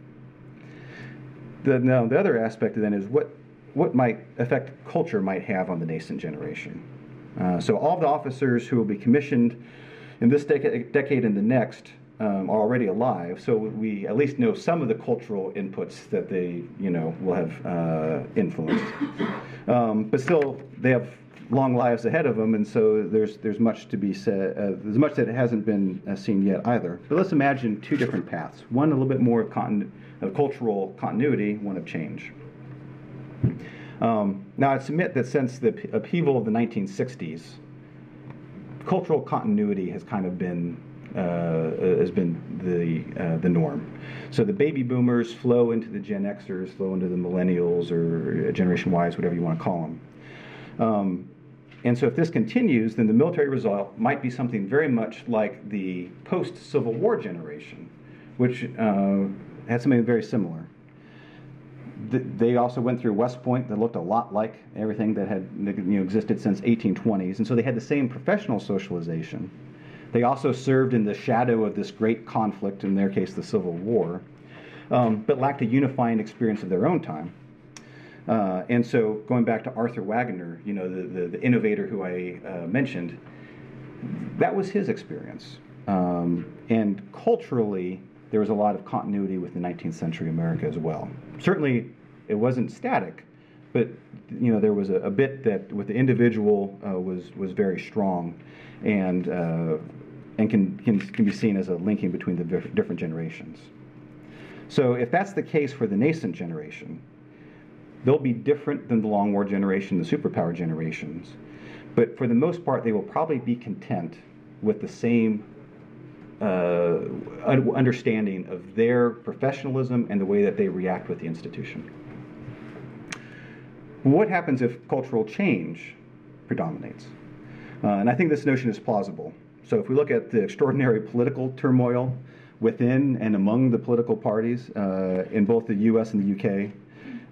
the, now the other aspect then is what what might effect culture might have on the nascent generation. Uh, so all the officers who will be commissioned in this decade, and the next um, are already alive, so we at least know some of the cultural inputs that they, you know, will have uh, influenced. Um, but still, they have long lives ahead of them, and so there's there's much to be said. Uh, there's much that hasn't been uh, seen yet either. But let's imagine two different paths. One a little bit more of continu- of cultural continuity, one of change. Um, now, I submit that since the upheaval of the 1960s, cultural continuity has kind of been uh, has been the uh, the norm. So the baby boomers flow into the Gen Xers, flow into the millennials or Generation Ys, whatever you want to call them. Um, and so if this continues, then the military result might be something very much like the post-Civil War generation, which uh, had something very similar. They also went through West Point that looked a lot like everything that had you know, existed since 1820s, and so they had the same professional socialization. They also served in the shadow of this great conflict, in their case, the Civil War, um, but lacked a unifying experience of their own time. Uh, and so, going back to Arthur Wagner, you know, the, the, the innovator who I uh, mentioned, that was his experience. Um, and culturally, there was a lot of continuity with the 19th century America as well. Certainly, it wasn't static, but you know there was a, a bit that with the individual uh, was was very strong, and uh, and can, can can be seen as a linking between the different generations. So if that's the case for the nascent generation, they'll be different than the long war generation, the superpower generations, but for the most part, they will probably be content with the same uh, understanding of their professionalism and the way that they react with the institution. What happens if cultural change predominates. Uh, and I think this notion is plausible. So if we look at the extraordinary political turmoil within and among the political parties uh, in both the US and the UK,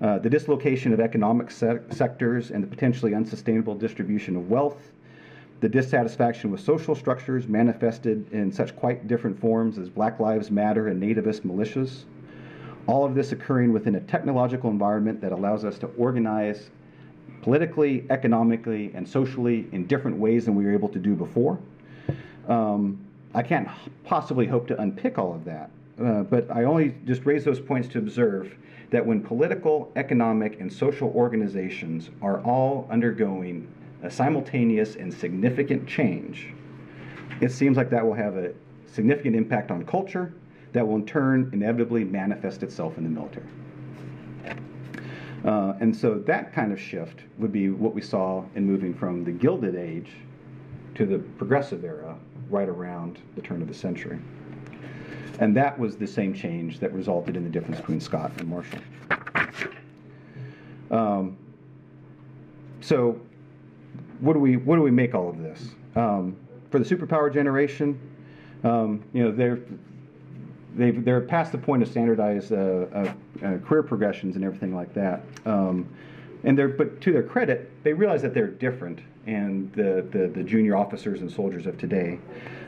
uh, the dislocation of economic se- sectors and the potentially unsustainable distribution of wealth, the dissatisfaction with social structures manifested in such quite different forms as Black Lives Matter and nativist militias, all of this occurring within a technological environment that allows us to organize politically, economically, and socially in different ways than we were able to do before. Um, I can't possibly hope to unpick all of that, uh, but I only just raise those points to observe that when political, economic, and social organizations are all undergoing a simultaneous and significant change, it seems like that will have a significant impact on culture that will in turn inevitably manifest itself in the military. Uh, and so that kind of shift would be what we saw in moving from the Gilded Age to the Progressive Era right around the turn of the century. And that was the same change that resulted in the difference between Scott and Marshall. Um, so what do we what do we make all of this? Um, for the superpower generation, um, you know, they're they've, they're past the point of standardized uh, uh, uh, career progressions and everything like that. Um, and they're, but to their credit, they realize that they're different and the, the, the junior officers and soldiers of today.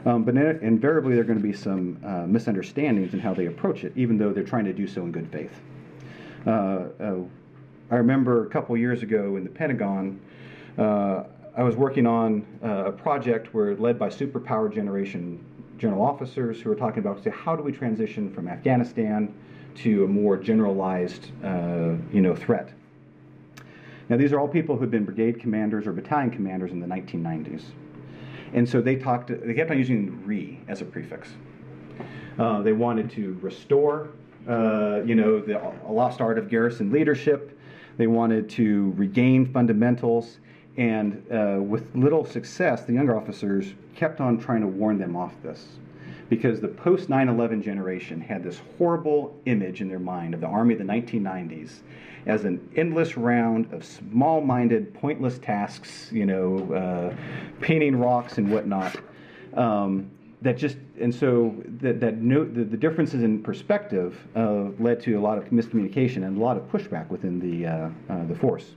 Um, but invariably, there are going to be some uh, misunderstandings in how they approach it, even though they're trying to do so in good faith. Uh, uh, I remember a couple years ago in the Pentagon, I was working on a project where led by superpower generation general officers who were talking about say, how do we transition from Afghanistan to a more generalized uh, you know, threat. Now, these are all people who'd been brigade commanders or battalion commanders in the 1990s. And so they talked, they kept on using re as a prefix. Uh, they wanted to restore, uh, you know, the lost art of garrison leadership. They wanted to regain fundamentals. And uh, with little success, the younger officers kept on trying to warn them off this because the post 9 11 generation had this horrible image in their mind of the Army of the 1990s as an endless round of small minded, pointless tasks, you know, uh, painting rocks and whatnot. Um, that just and so that that note the, the differences in perspective uh, led to a lot of miscommunication and a lot of pushback within the uh, uh the force.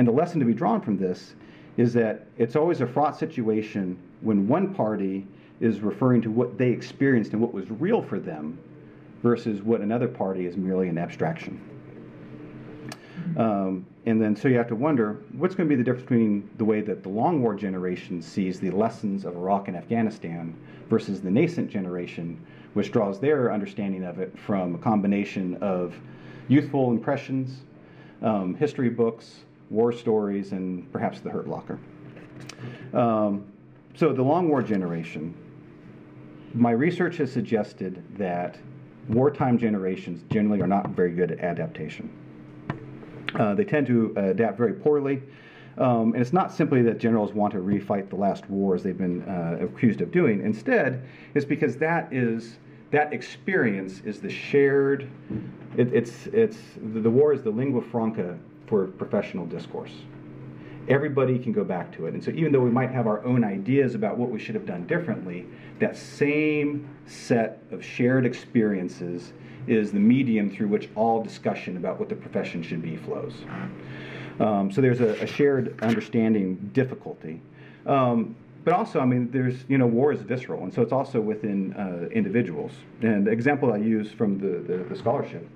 And the lesson to be drawn from this is that it's always a fraught situation when one party is referring to what they experienced and what was real for them versus what another party is merely an abstraction. Um, and then so you have to wonder what's going to be the difference between the way that the long war generation sees the lessons of Iraq and Afghanistan versus the nascent generation, which draws their understanding of it from a combination of youthful impressions, um, history books, war stories, and perhaps the Hurt Locker. Um, so, the long war generation, my research has suggested that wartime generations generally are not very good at adaptation. Uh, they tend to adapt very poorly. Um, and it's not simply that generals want to refight the last wars they've been uh, accused of doing. Instead, it's because that is that experience is the shared. It, it's it's the war is the lingua franca for professional discourse. Everybody can go back to it. And so, even though we might have our own ideas about what we should have done differently, that same set of shared experiences is the medium through which all discussion about what the profession should be flows. Um, so, there's a, a, shared understanding difficulty. Um, but also, I mean, there's, you know, war is visceral, and so it's also within uh, individuals. And the example I use from the, the, the scholarship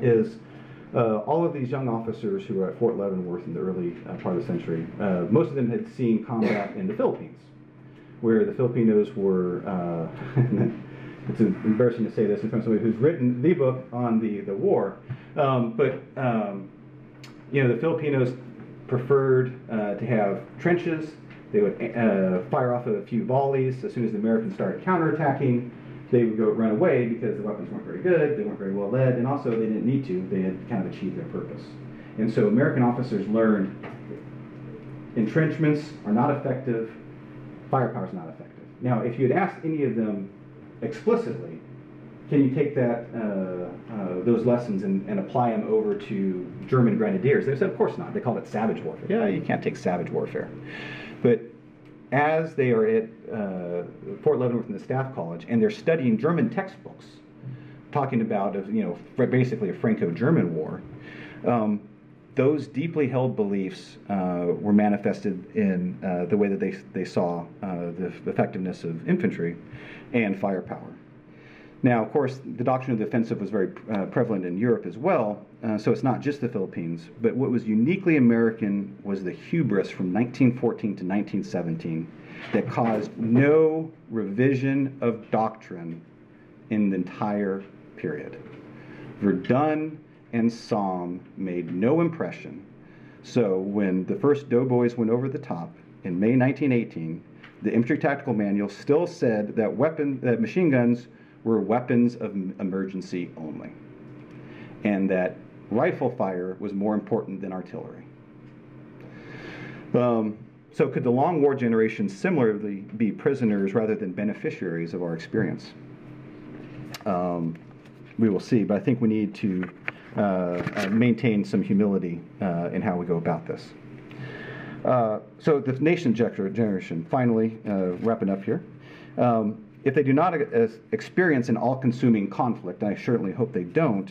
is uh, all of these young officers who were at Fort Leavenworth in the early uh, part of the century, uh, most of them had seen combat in the Philippines, where the Filipinos were. Uh, it's embarrassing to say this in front of somebody who's written the book on the the war, um, but um, you know the Filipinos preferred uh, to have trenches. They would uh, fire off a few volleys as soon as the Americans started counterattacking they would go run away because the weapons weren't very good, they weren't very well led, and also they didn't need to. They had kind of achieved their purpose. And so American officers learned entrenchments are not effective, firepower is not effective. Now, if you had asked any of them explicitly, can you take that uh, uh, those lessons and, and, apply them over to German grenadiers? They said, of course not. They called it savage warfare. Yeah, you can't take savage warfare. As they are at uh, Fort Leavenworth in the Staff College and they're studying German textbooks, talking about you know basically a Franco-German war, um, those deeply held beliefs uh, were manifested in uh, the way that they, they saw uh, the effectiveness of infantry and firepower. Now, of course, the doctrine of the offensive was very uh, prevalent in Europe as well, uh, so it's not just the Philippines. But what was uniquely American was the hubris from 1914 to 1917 that caused no revision of doctrine in the entire period. Verdun and Somme made no impression. So when the first doughboys went over the top in May 1918, the infantry tactical manual still said that weapon that machine guns were weapons of emergency only, and that rifle fire was more important than artillery. Um, so, could the long war generation similarly be prisoners rather than beneficiaries of our experience? Um, we will see, but I think we need to uh, uh, maintain some humility uh, in how we go about this. Uh, so, the nascent generation, finally, uh, wrapping up here. Um, if they do not uh, experience an all consuming conflict, and I certainly hope they don't,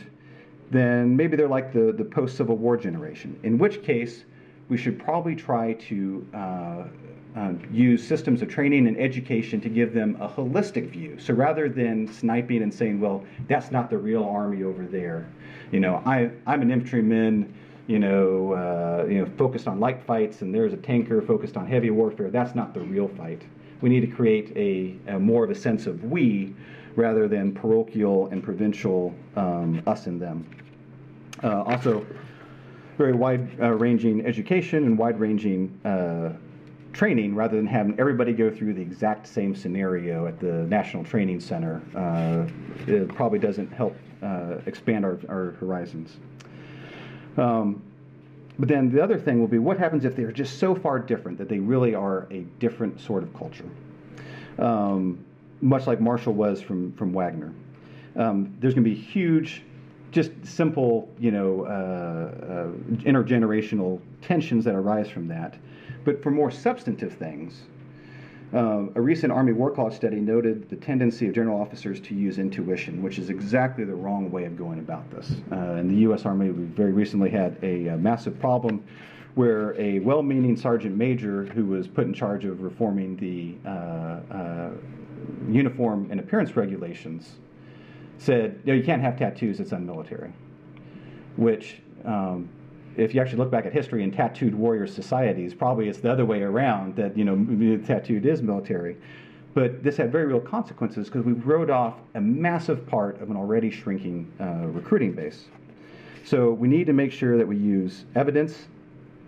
then maybe they're like the, the post Civil War generation, in which case we should probably try to uh, uh, use systems of training and education to give them a holistic view. So rather than sniping and saying, well, that's not the real army over there, you know, I, I'm an infantryman, you know, uh, you know, focused on light fights, and there's a tanker focused on heavy warfare. That's not the real fight we need to create a, a more of a sense of we rather than parochial and provincial um, us and them. Uh, also, very wide uh, ranging education and wide ranging uh, training rather than having everybody go through the exact same scenario at the National Training Center. Uh, it probably doesn't help uh, expand our, our horizons. Um, but then the other thing will be what happens if they're just so far different that they really are a different sort of culture, um, much like Marshall was from from Wagner. Um, there's going to be huge, just simple, you know, uh, uh, intergenerational tensions that arise from that. But for more substantive things, uh, a recent Army War College study noted the tendency of general officers to use intuition, which is exactly the wrong way of going about this. Uh, in the U.S. Army, we very recently had a, a massive problem where a well meaning sergeant major who was put in charge of reforming the uh, uh uniform and appearance regulations said, know, you can't have tattoos, it's unmilitary. Which um, if you actually look back at history in tattooed warrior societies, probably it's the other way around that you know tattooed is military. But this had very real consequences because we wrote off a massive part of an already shrinking uh, recruiting base. So we need to make sure that we use evidence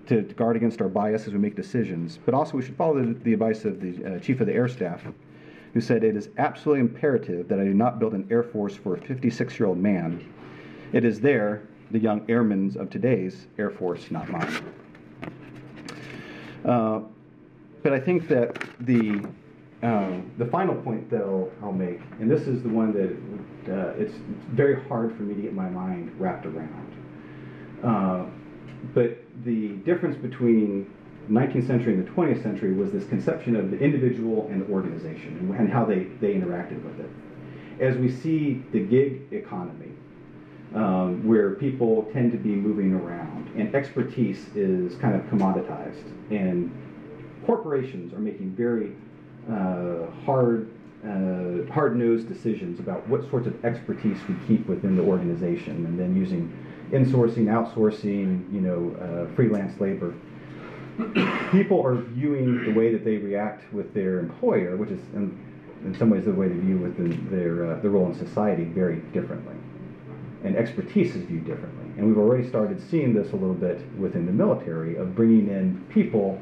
to, to, guard against our bias as we make decisions. But also we should follow the, the advice of the uh, chief of the air staff, who said it is absolutely imperative that I do not build an air force for a 56-year-old man. It is there the young airmen of today's Air Force, not mine. Uh, but I think that the uh, the final point that I'll, I'll, make, and this is the one that uh, it's, it's, very hard for me to get my mind wrapped around. Uh, but the difference between 19th century and the 20th century was this conception of the individual and the organization and, and how they, they interacted with it. As we see the gig economy, um, where people tend to be moving around, and expertise is kind of commoditized. And corporations are making very uh, hard, uh, hard-nosed decisions about what sorts of expertise we keep within the organization, and then using insourcing, outsourcing, you know, uh, freelance labor. People are viewing the way that they react with their employer, which is in, in some ways the way they view with their uh, their role in society, very differently and expertise is viewed differently. And we've already started seeing this a little bit within the military of bringing in people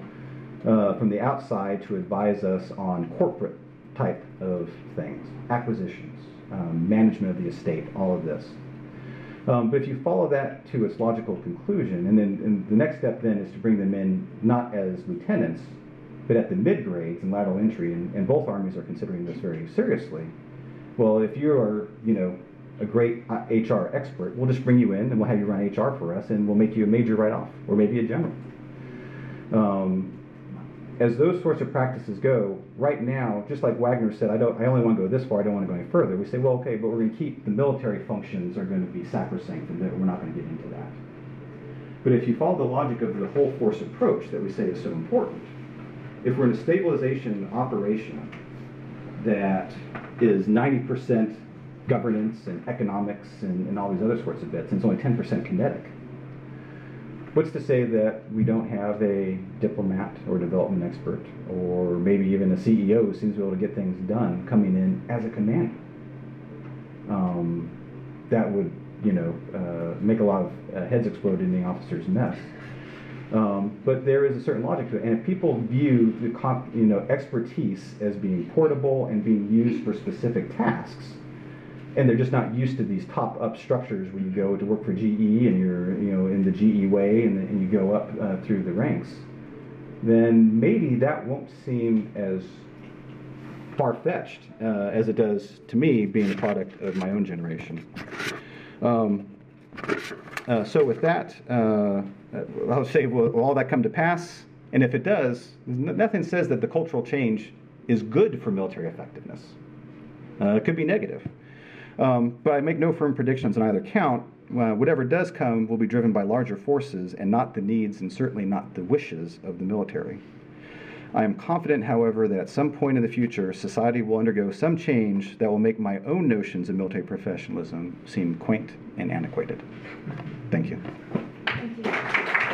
uh, from the outside to advise us on corporate type of things, acquisitions, um, management of the estate, all of this. Um, but if you follow that to its logical conclusion, and then and the next step then is to bring them in not as lieutenants, but at the mid grades and lateral entry, and, and both armies are considering this very seriously Well, if you are, you know, a great uh, HR expert, we'll just bring you in and we'll have you run HR for us and we'll make you a major write-off or maybe a general. Um, as those sorts of practices go, right now, just like Wagner said, I don't, I only want to go this far. I don't want to go any further. We say, well, okay, but we're going to keep the military functions are going to be sacrosanct, and we're not going to get into that. But if you follow the logic of the whole force approach that we say is so important, if we're in a stabilization operation that is 90% governance and economics and, and all these other sorts of bits, and it's only 10% kinetic, what's to say that we don't have a diplomat or development expert or maybe even a CEO who seems to be able to get things done coming in as a commander? Um, that would, you know, uh, make a lot of uh, heads explode in the officer's mess. Um, but there is a certain logic to it, and if people view the you know expertise as being portable and being used for specific tasks, and they're just not used to these top-up structures where you go to work for GE and you're you know in the GE way and, and you go up uh, through the ranks, then maybe that won't seem as far-fetched uh, as it does to me, being a product of my own generation. Um, uh, so with that, uh, I'll say, will, will, all that come to pass? And if it does, nothing says that the cultural change is good for military effectiveness. Uh, it could be negative. Um, but I make no firm predictions on either count. Uh, whatever does come will be driven by larger forces and not the needs and certainly not the wishes of the military. I am confident, however, that at some point in the future, society will undergo some change that will make my own notions of military professionalism seem quaint and antiquated. Thank you. Thank you.